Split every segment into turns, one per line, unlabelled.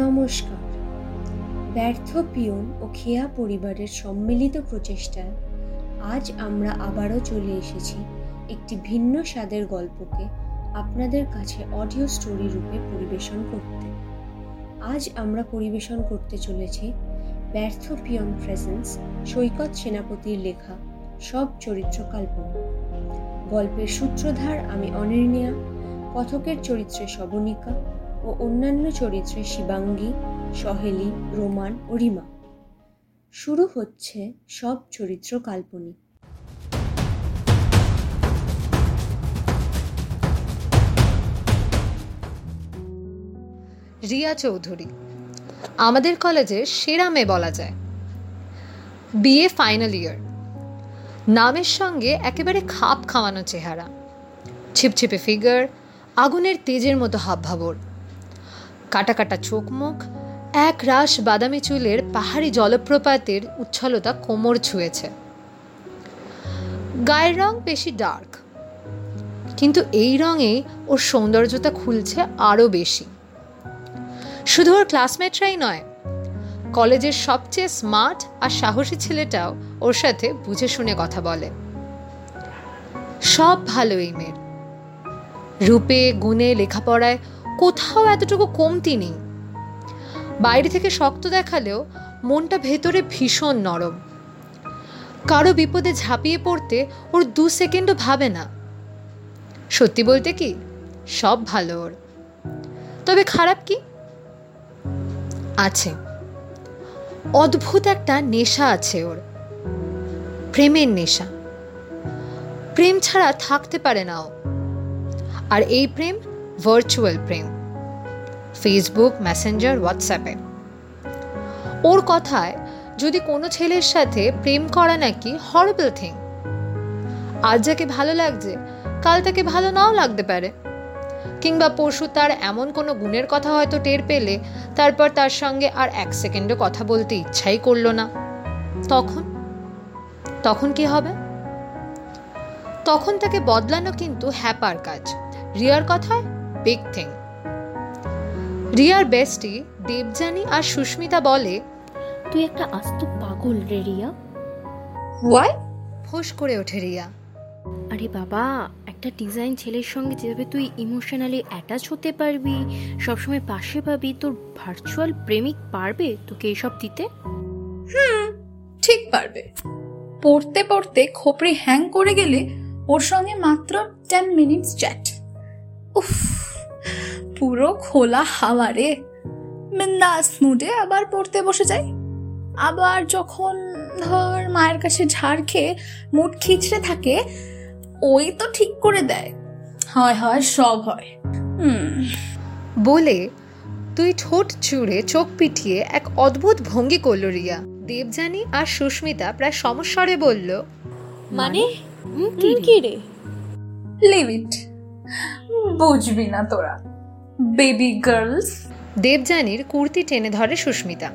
নমস্কার। ব্যর্থ পিয়ন ও খেয়া পরিবারের সম্মিলিত প্রচেষ্টায় আজ আমরা আবারও চলে এসেছি একটি ভিন্ন স্বাদের গল্পকে আপনাদের কাছে অডিও স্টোরি রূপে পরিবেশন করতে। আজ আমরা পরিবেশন করতে চলেছি ব্যর্থ পিয়ন প্রেজেন্স সৈকত সেনাপতির লেখা সব চরিত্র কাল্পনিক গল্পের সূত্রধার আমি অনির্ণয়া, কথকের চরিত্রে শবনিকা ও অন্যান্য চরিত্রে শিবাঙ্গী, সহেলি, রোমান ও রিমা। শুরু হচ্ছে সব চরিত্র কাল্পনিক।
রিয়া চৌধুরী। আমাদের কলেজের সেরা মেয়ে বলা যায়। BA final year. নামের সঙ্গে একেবারে খাপ খাওয়ানো চেহারা। ছিপছিপে ফিগার, আগুনের তেজের মতো হাবভাবর। কাটা কাটা চোখ মুখ এক রাস বাদামি চুলের পাহাড়ি জলপ্রপাতের উচ্ছলতা কোমর ছুঁয়েছে। গায়ের রং বেশি ডার্ক কিন্তু এই রঙেই ওর সৌন্দর্যতা খুলছে আরও বেশি। শুধু ওর ক্লাসমেটরাই নয়, কলেজের সবচেয়ে স্মার্ট আর সাহসী ছেলেটাও ওর সাথে বুঝে শুনে কথা বলে। সব ভালো এই মেয়ের। রূপে, গুণে, লেখাপড়ায় কোথাও এতটুকু কমতি নেই। বাইরে থেকে শক্ত দেখালেও মনটা ভেতরে ভীষণ নরম। কারও বিপদে ঝাঁপিয়ে পড়তে ওর দু সেকেন্ডও ভাবে না। সত্যি বলতে কি, সব ভালো ওর। তবে খারাপ কি? আছে। অদ্ভুত একটা নেশা আছে ওর। প্রেমের নেশা। প্রেম ছাড়া থাকতে পারে না ও। আর এই প্রেম ভার্চুয়াল প্রেম ফেসবুক মেসেঞ্জার হোয়াটসঅ্যাপে ওর কথায়, যদি কোনো ছেলের সাথে প্রেম করা নাকি হরেবল থিং আজ যাকে ভালো লাগছে, কাল তাকে ভালো নাও লাগতে পারে। কিংবা পরশু তার এমন কোনো গুণের কথা হয়তো টের পেলে, তারপর তার সঙ্গে আর এক সেকেন্ডে কথা বলতে ইচ্ছাই করল না। তখন? তখন কি হবে? তখন তাকে বদলানো কিন্তু হ্যাপার কাজ। রিয়ার কথায়? Big thing. রিয়ার বেস্টি দেবজানি আর সুস্মিতা বলে
তুই একটা আস্ত পাগল রে রিয়া।
ওয়াই
ফোঁস করে ওঠে রিয়া।
আরে বাবা একটা ডিজাইন ছেলের সঙ্গে যেভাবে তুই ইমোশনালি অ্যাটাচ হতে পারবি সবসময় পাশে পাবি তোর ভার্চুয়াল প্রেমিক পারবে তোকে এসব দিতে?
হুম ঠিক পারবে। পড়তে পড়তে খোপড়ি হ্যাং করে গেলে ওর সঙ্গে মাত্র টেন মিনিটস চ্যাট উফ পুরো খোলা হাওয়া রে। বিন্দাস মুডে আবার পড়তে বসে যাই। আবার যখন ধর মায়ের কাছে ঝাড় খেয়ে মুড খিচড়ে থাকে ওই তো ঠিক করে দেয়। হয় হয় সব হয়। হুম।
বলে তুই ঠোঁট চুড়ে চোখ পিটিয়ে এক অদ্ভুত ভঙ্গি করল রিয়া। দেবজানি আর সুস্মিতা প্রায় সমস্বরে বলল
মানে? কি কি রে?
লিভ ইট বুঝবি না তোরা। বেবি গার্লস
দেবজানির কুর্তি টেনে ধরে সুস্মিতা।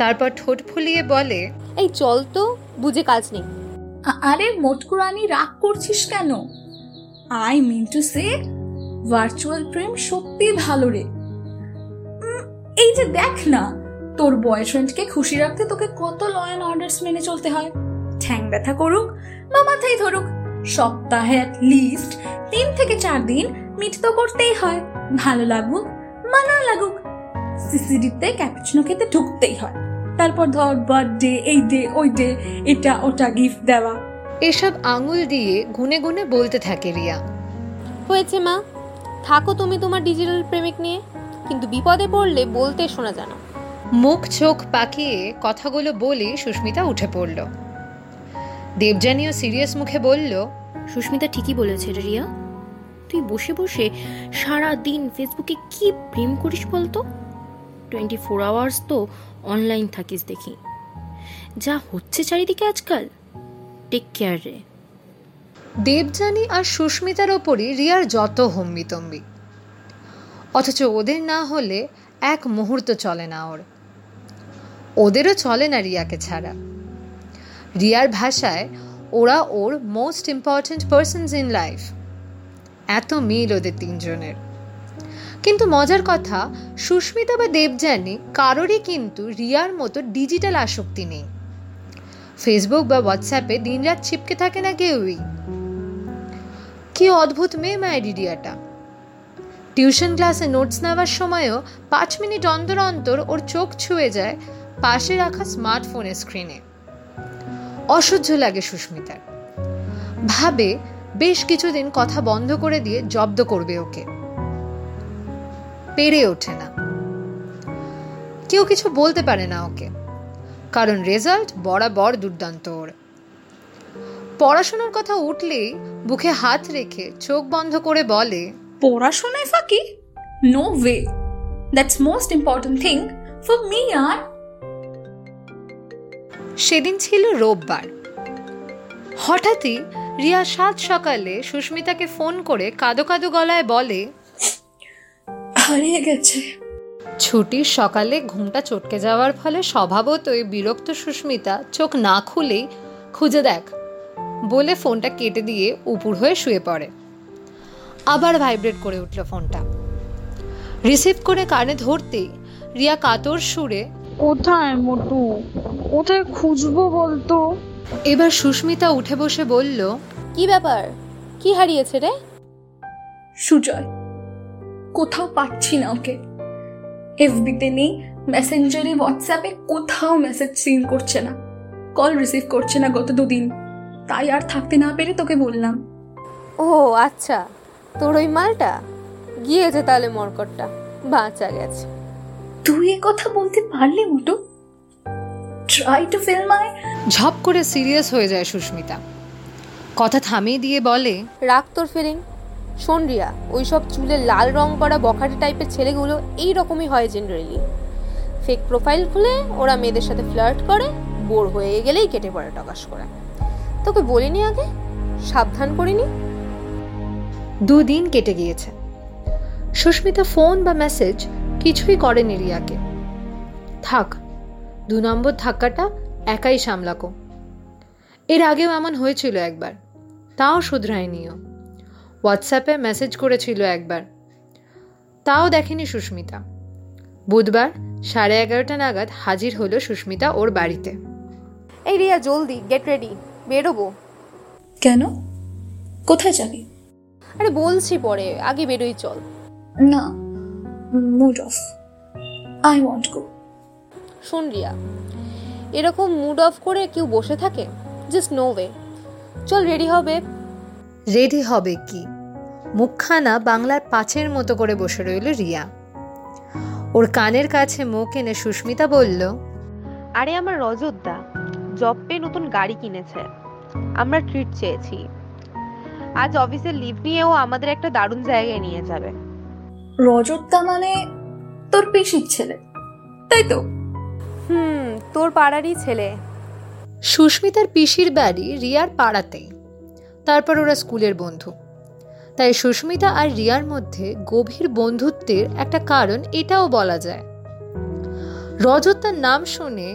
তারপর ঠোঁট ফুলিয়ে বলে
এই চল তো বুঝে কাজ নেই।
আরে মোটকুরানি রাগ করছিস কেন? I mean to say virtual প্রেম সত্যি ভালো রে। এই যে দেখ না তোর বয়ফ্রেন্ডকে খুশি রাখতে তোকে কত ল অ্যান্ড অর্ডার্স মেনে চলতে হয়। ঠ্যাং ব্যথা করুক বা মাথায় ধরুক সপ্তাহে অ্যাট লিস্ট তিন থেকে চার দিন মিট তো করতেই হয়। ভালো লাগুক বা না লাগুক সিসিডিতে ক্যাপুচিনো খেতে ঢুকতেই হয়। তারপর ধর বার্থডে এই ডে ওই ডে এটা ওটা গিফট দেওয়া।
এসব আঙুল দিয়ে গুনে গুনে বলতে থাকে রিয়া।
হয়েছে মা। থাকো তুমি তোমার ডিজিটাল প্রেমিক নিয়ে কিন্তু বিপদে পড়লে বলতে শোনা জানা
মুখ চোখ পাকিয়ে কথাগুলো বলে সুস্মিতা উঠে পড়ল। দেবজানিও সিরিয়াস মুখে বলল
সুস্মিতা ঠিকই বলেছে রে রিয়া। তুই বসে বসে সারা দিন ফেসবুকে কি প্রেম করিস বলতো? টোয়েন্টি ফোর আওয়ার্স তো অনলাইন থাকিস দেখি। যা হচ্ছে চারিদিকে আজকাল। টেক কেয়ার রে।
দেবজানি আর সুস্মিতার ওপরই রিয়ার যত হম্বিতম্বি। অথচ ওদের না হলে এক মুহূর্ত চলে না ওর। ওদেরও চলে না রিয়াকে ছাড়া। রিয়ার ভাষায় ওরা ওর most important persons in life এত মিল ওদের তিনজনের। কিন্তু মজার কথা, সুস্মিতা বা দেবযানী কারোরই কিন্তু রিয়ার মতো ডিজিটাল আসক্তি নেই। ফেসবুক বা হোয়াটসঅ্যাপে দিনরাত ছিপকে থাকে না কেউই। কি অদ্ভুত মেয়ে মায়ের রিয়াটা। টিউশন ক্লাসে নোটস নেওয়ার সময়ও পাঁচ মিনিট অন্তর অন্তর ওর চোখ ছুঁয়ে যায় পাশে রাখা স্মার্টফোনের স্ক্রিনে। অসহ্য লাগে সুস্মিতার। ভাবে বেশ কিছুদিন কথা বন্ধ করে দিয়ে জব্দ করবে ওকে। পেরে ওঠে না। কেউ কিছু বলতে পারে না ওকে। কারণ রেজাল্ট বরাবর দুর্দান্ত ওর। পড়াশোনার কথা উঠলেই বুকে হাত রেখে চোখ বন্ধ করে বলে
পড়াশোনায় ফাঁকি? No way that's most important thing for me আর
সেদিন ছিল রোববার। হঠাৎই রিয়া সাত সকালে সুস্মিতাকে ফোন করে কাদো কাদো গলায় বলে
হারিয়ে গেছে।
ছুটির সকালে ঘুমটা চটকে যাওয়ার ফলে স্বভাবতই বিরক্ত সুস্মিতা চোখ না খুলেই খুঁজে দেখ বলে ফোনটা কেটে দিয়ে উপুর হয়ে শুয়ে পড়ে। আবার ভাইব্রেট করে উঠল ফোনটা। রিসিভ করে কানে ধরতেই রিয়া কাতর সুরে
কোথায় মোটু? কোথায় খুঁজবো বলতো?
এবার সুস্মিতা উঠে বসে বলল
কি ব্যাপার? কি হারিয়েছে রে?
সুজয় কোথাও পাচ্ছি না ওকে। এফবিতে নেই মেসেঞ্জারে হোয়াটসঅ্যাপে কোথাও মেসেজ সিন করছে না। কল রিসিভ করছে না গত দুদিন। তাই আর থাকতে না পেরে তোকে বললাম।
ও আচ্ছা। তোর ওই মালটা? গিয়েছে তাহলে মরকটটা। বাঁচা গেছে।
তুই এ কথা বলতে পারলি মোটু? ট্রাই টু ফিল মাই
ঝপ করে সিরিয়াস হয়ে যায় সুস্মিতা। কথা থামিয়ে দিয়ে বলে
রাখ তোর ফিলিং শোন রিয়া ওই সব চুলে লাল রং করা বখাটে টাইপের ছেলেগুলো এই রকমই হয় জেনারেলি ফেক প্রোফাইল খুলে ওরা মেয়েদের সাথে ফ্লার্ট করে বোর হয়ে গেলেই কেটে পড়ে টকাশ করে। তোকে বলিনি আগে? সাবধান করিনি?
দুদিন কেটে গিয়েছে। সুস্মিতা ফোন বা মেসেজ কিছুই করেনি রিয়াকে। থাক দু নম্বর ধাক্কাটা একাই সামলাকো। এর আগেও এমন হয়েছিল একবার। তাও শুধরায়নিও। হোয়াটসঅ্যাপে মেসেজ করেছিল একবার। তাও দেখেনি সুস্মিতা। বুধবার সাড়ে এগারোটা নাগাদ হাজির হলো সুস্মিতা ওর বাড়িতে।
এই রিয়া জলদি গেট রেডি বেরোবো।
কেন? কোথায় যাবি?
আরে বলছি পরে আগে বেরোই চল।
না mood off I want go
শোন রিয়া এরকম মুড অফ করে কেউ বসে থাকে? জাস্ট নো ওয়ে চল রেডি হবে।
রেডি হবে কি? মুখখানা বাংলার পাঁচের মতো করে বসে রইল রিয়া। ওর কানের কাছে মুখ এনে সুস্মিতা বলল
আরে আমার রজতদা জব পেয়ে নতুন গাড়ি কিনেছে। আমরা ট্রিট চেয়েছি। আজ অফিসের লিভ নিয়েও আমাদের একটা দারুণ জায়গায় নিয়ে যাবে।
রজতদা মানে তোর পিসির ছেলে তাই তো?
হুম তোর পাড়ারই ছেলে।
সুস্মিতার পিসির বাড়ি রিয়ার পাড়াতেই তারপর ওরা স্কুলের বন্ধু। তাই সুস্মিতা আর রিয়ার মধ্যে গভীর বন্ধুত্বের একটা কারণ এটাও বলা যায়। রজত তার নাম শুনে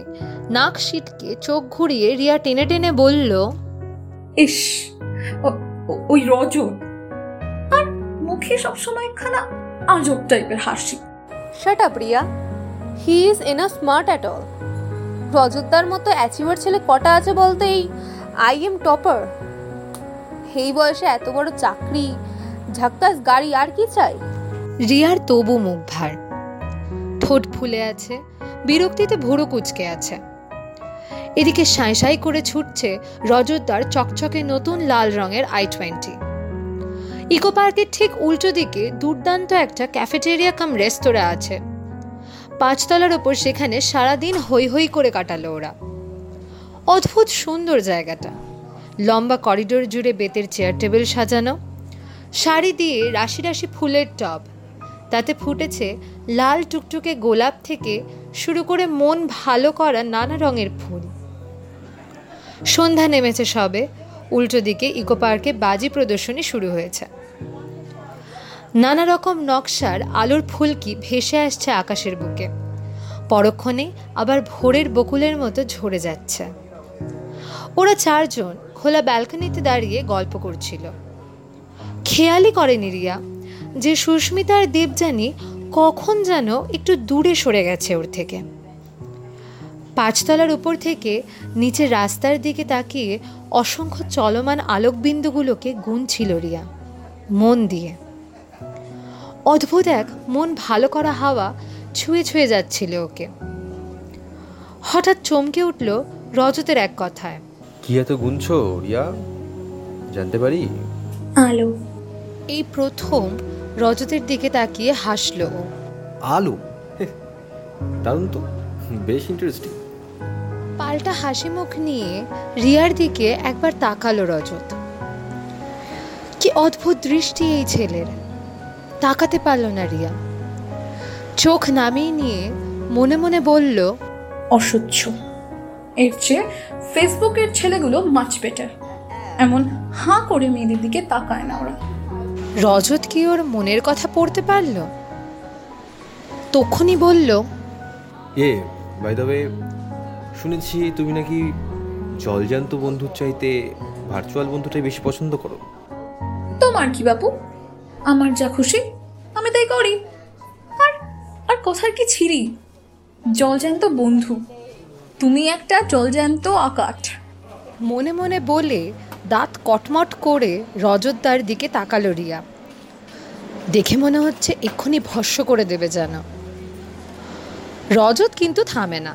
নাক সিটকে চোখ ঘুরিয়ে রিয়া টেনে টেনে বলল
ইস ওই রজত। আর মুখে সবসময় খানা আজব টাইপের হাসি।
Shut up Riya. He is a smart at all রজতদার মতো অ্যাচিভার ছেলে কটা আছে বলতে এই? আই এম টপার এই বয়সে এত বড় চাকরি, ঝাক্কাস গাড়ি আর কি চাই?
রিয়ার তবু মুখ ভার। ঠোঁট ফুলে আছে, বিরক্তিতে ভুরু কুচকে আছে। এদিকে সাঁই সাঁই করে ছুটছে রজতদার চকচকে নতুন লাল রঙের আই টোয়েন্টি ইকো পার্কের ঠিক উল্টো দিকে দুর্দান্ত একটা ক্যাফেটেরিয়া কাম রেস্তোরাঁ আছে। পাঁচতলার ওপর সেখানে সারাদিন হই হই করে কাটালো ওরা। অদ্ভুত সুন্দর জায়গাটা। লম্বা করিডোর জুড়ে বেতের চেয়ার টেবিল সাজানো। শাড়ি দিয়ে রাশি রাশি ফুলের টব। তাতে ফুটেছে লাল টুকটুকে গোলাপ থেকে শুরু করে মন ভালো করা নানা রঙের ফুল। সন্ধ্যা নেমেছে সবে। উল্টো দিকে ইকো পার্কে বাজি প্রদর্শনী শুরু হয়েছে। নানা রকম নকশার আলোর ফুলকি ভেসে আসছে আকাশের বুকে। পরক্ষণে আবার ভোরের বকুলের মতো ঝরে যাচ্ছে। ওরা চারজন খোলা ব্যালকনিতে দাঁড়িয়ে গল্প করছিল। খেয়ালই করেনি রিয়া যে সুস্মিতার দেবযানী কখন যেন একটু দূরে সরে গেছে ওর থেকে। পাঁচতলার উপর থেকে নিচে রাস্তার দিকে তাকিয়ে অসংখ্য চলমান আলোকবিন্দুগুলোকে গুনছিল রিয়া, মন দিয়ে। অদ্ভুত এক মন ভালো করা হাওয়া ছুঁয়ে ছুঁয়ে যাচ্ছিল ওকে। হঠাৎ চমকে উঠল রজতের এক কথায়।
কি এত গুনছো রিয়া? জানতে পারি?
আলো।
এই প্রথম রজতের দিকে তাকিয়ে হাসল ও।
আলু? দারুণ তো। বেশ ইন্টারেস্টিং
পাল্টা হাসি মুখ নিয়ে রিয়ার দিকে একবার তাকালো রজত। কি অদ্ভুত দৃষ্টি এই ছেলের। তাকাতে পারল না রিয়া। চোখ নামিয়ে নিয়ে মনে মনে বলল
অসহ্য এর চেয়ে ফেসবুকের ছেলেগুলো মাচ বেটার এমন হাঁ করে মেয়েদের দিকে তাকায় না ওরা।
রজত কি ওর মনের কথা পড়তে পারল? তখনই বলল
এ বাই দ্য ওয়ে শুনেছি তুমি নাকি জলজান্ত বন্ধুর চাইতে ভার্চুয়াল বন্ধুটাই বেশি পছন্দ করো।
তোমার কি বাপু? আমার যা খুশি আমি তাই করি। আর আর কথার কি ছিরি? জলজ্যান্ত বন্ধু তুমি একটা জলজ্যান্ত আকাঠ।
মনে মনে বলে দাঁত কটমট করে রজতদার দিকে তাকালো রিয়া। দেখে মনে হচ্ছে এক্ষুনি ভস্য করে দেবে যেন। রজত কিন্তু থামে না।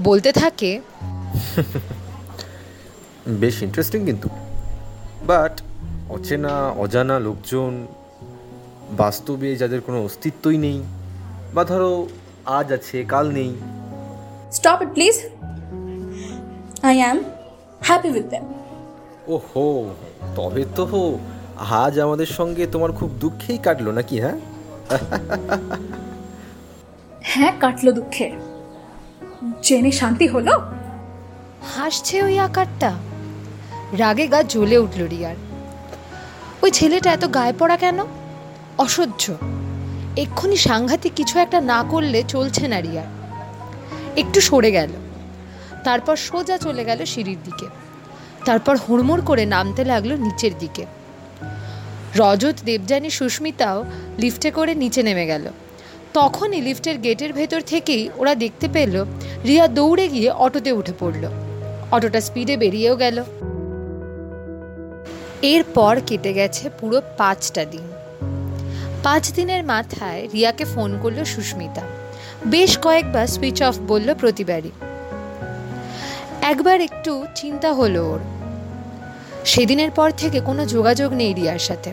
বলতে থাকে
বেশ ইন্টারেস্টিং কিন্তু। বাট অচেনা অজানা লোকজন বাস্তবে যাদের কোনো অস্তিত্বই নেই বা ধরো আজ আছে কাল নেই।
Stop it please I am happy with them
ওহো তবে তো আজ আমাদের সঙ্গে তোমার খুব দুঃখেই কাটলো নাকি হ্যাঁ?
হ্যাঁ কাটলো দুঃখে জেনে শান্তি হলো?
হাসছে ওই আকারটা। রাগে গা জ্বলে উঠল রিয়ার। ওই ছেলেটা এত গায়ে পড়া কেন? অসহ্য। এক্ষুনি সাংঘাতিক কিছু একটা না করলে চলছে না রিয়ার একটু সরে গেল। তারপর সোজা চলে গেল সিঁড়ির দিকে। তারপর হুড়মুড় করে নামতে লাগল নিচের দিকে। রজত, দেবযানী, সুস্মিতাও লিফটে করে নিচে নেমে গেল। তখনই লিফটের গেটের ভেতর থেকেই ওরা দেখতে পেল রিয়া দৌড়ে গিয়ে অটোতে উঠে পড়ল। অটোটা স্পিডে বেরিয়েও গেল। এরপর কেটে গেছে পুরো পাঁচটা দিন। পাঁচ দিনের মাথায় রিয়াকে ফোন করল সুস্মিতা। বেশ কয়েকবার সুইচ অফ বলল প্রতিবারই। একবার একটু চিন্তা হলো ওর। সেদিনের পর থেকে কোনো যোগাযোগ নেই রিয়ার সাথে।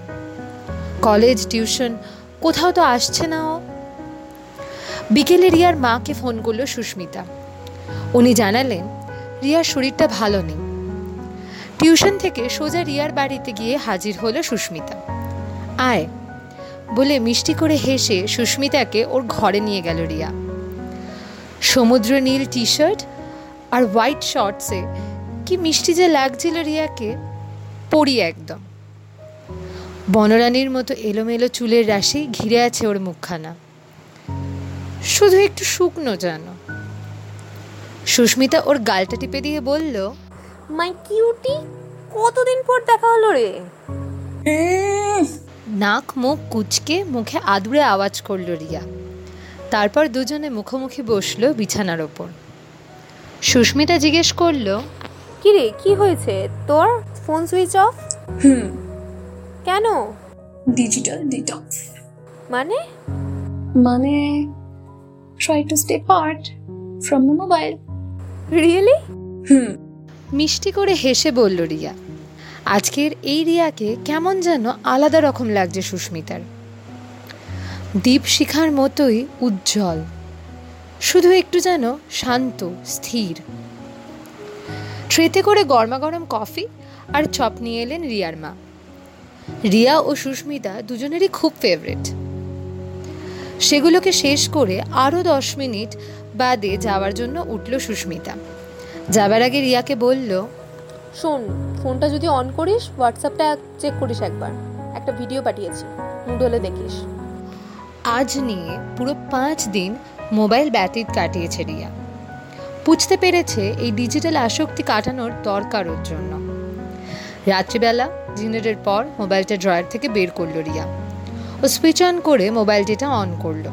কলেজ, টিউশন, কোথাও তো আসছে না ও। বিকেলে রিয়ার মাকে ফোন করল সুস্মিতা। উনি জানালেন, রিয়ার শরীরটা ভালো নেই। টিউশন থেকে সোজা রিয়ার বাড়িতে গিয়ে হাজির হলো সুস্মিতা। আয়। বলে মিষ্টি করে হেসে সুস্মিতাকে ওর ঘরে নিয়ে গেল রিয়া। সমুদ্র নীল টি শার্ট আর হোয়াইট শর্টসে কি মিষ্টি যে লাগছিল রিয়াকে পড়ি একদম। বনরানীর মতো এলোমেলো চুলের রাশি ঘিরে আছে ওর মুখখানা। শুধু একটু শুকনো যেন। সুস্মিতা ওর গালটা টিপে দিয়ে বলল
মাই কিউটি কতদিন পর দেখা হলো রে?
নাক মুখ কুচকে মুখে আদুরে আওয়াজ করল রিয়া। তারপর দুজনে মুখোমুখি বসল বিছানার ওপর। সুস্মিতা জিজ্ঞেস করল
কি রে কি হয়েছে? তোর ফোন সুইচ অফ?
হুম।
কেন?
ডিজিটাল ডিটক্স
মানে?
মানে try to stay part from the mobile
really
hmm.
মিষ্টি করে হেসে বলল রিয়া। আজকের এই রিয়াকে কেমন যেন আলাদা রকম লাগছে সুস্মিতার। দীপ শিখার মতোই উজ্জ্বল। শুধু একটু যেন শান্ত, স্থির। ট্রেতে করে গরমাগরম কফি আর চপ নিয়ে এলেন রিয়ার মা। রিয়া ও সুস্মিতা দুজনেরই খুব ফেভারিট সেগুলোকে শেষ করে আরও দশ মিনিট বাদে যাওয়ার জন্য উঠল সুস্মিতা। যাবার আগে রিয়াকে বলল
শোন, ফোনটা যদি অন করিস হোয়াটসঅ্যাপটা চেক করিস একবার। একটা ভিডিও পাঠিয়েছি মুড হলে দেখিস।
আজ নিয়ে পুরো পাঁচ দিন মোবাইল ব্যতীত কাটিয়েছে রিয়া। বুঝতে পেরেছে এই ডিজিটাল আসক্তি কাটানোর দরকার ওর জন্য। রাত্রিবেলা ডিনারের পর মোবাইলটা ড্রয়ার থেকে বের করল রিয়া। ও সুইচ অন করে মোবাইলটিটা অন করল।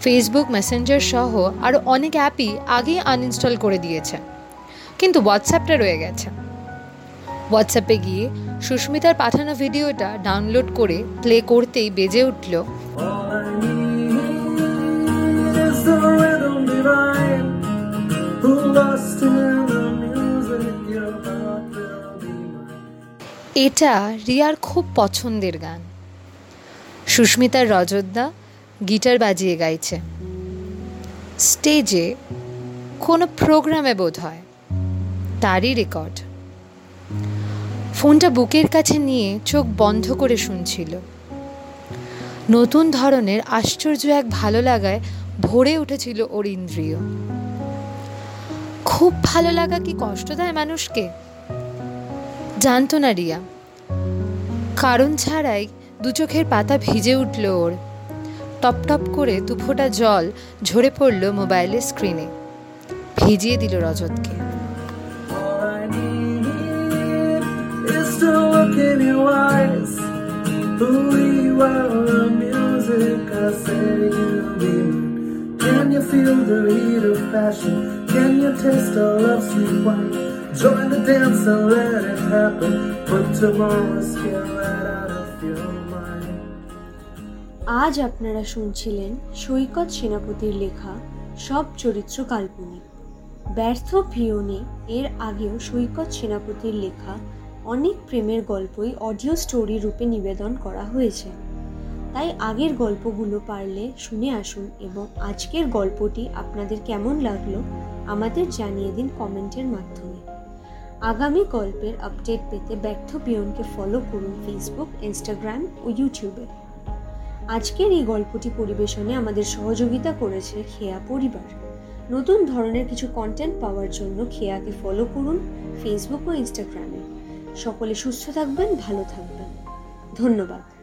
ফেসবুক মেসেঞ্জার সহ আরও অনেক অ্যাপই আগেই আনইনস্টল করে দিয়েছে। কিন্তু হোয়াটসঅ্যাপটা রয়ে গেছে। হোয়াটসঅ্যাপে গিয়ে সুস্মিতার পাঠানো ভিডিওটা ডাউনলোড করে প্লে করতেই বেজে উঠল। এটা রিয়ার খুব পছন্দের গান। সুস্মিতার রজতদা গিটার বাজিয়ে গাইছে। স্টেজে কোনো প্রোগ্রামে বোধ হয়। তারই রেকর্ড ফোনটা বুকের কাছে নিয়ে চোখ বন্ধ করে শুনছিল। নতুন ধরনের আশ্চর্য এক ভালো লাগায় ভরে উঠেছিল ওর ইন্দ্রিয়। খুব ভালো লাগা কি কষ্ট দেয় মানুষকে? জানতো না রিয়া। কারণ ছাড়াই দু চোখের পাতা ভিজে উঠল ওর। টপ টপ করে দুফোঁটা জল ঝরে পড়ল মোবাইলের স্ক্রিনে ভিজিয়ে দিল রজতকে।
You are, the music I say you mine. Can you feel the heat of passion? Can you taste the love sweet wine? Join the dance and let it happen. Put tomorrow's here right out of your mind.
আজ আপনারা শুনছিলেন সৈকত সেনাপতির লেখা সব চরিত্র কাল্পনিক ব্যর্থ পিওনে এর আগেও সৈকত সেনাপতির লেখা অনেক প্রেমের গল্পই অডিও স্টোরি রূপে নিবেদন করা হয়েছে। তাই আগের গল্পগুলো পারলে শুনে আসুন এবং আজকের গল্পটি আপনাদের কেমন লাগল আমাদের জানিয়ে দিন কমেন্টের মাধ্যমে। আগামী গল্পের আপডেট পেতে ব্যর্থ পিয়নকে ফলো করুন ফেসবুক ইনস্টাগ্রাম ও ইউটিউবে আজকের এই গল্পটি পরিবেশনে আমাদের সহযোগিতা করেছে খেয়া পরিবার। নতুন ধরনের কিছু কন্টেন্ট পাওয়ার জন্য খেয়াকে ফলো করুন ফেসবুক ও ইনস্টাগ্রামে সকলে সুস্থ থাকবেন ভালো থাকবেন। ধন্যবাদ।